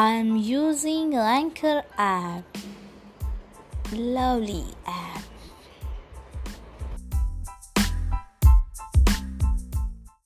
I'm using Anchor app. Lovely app.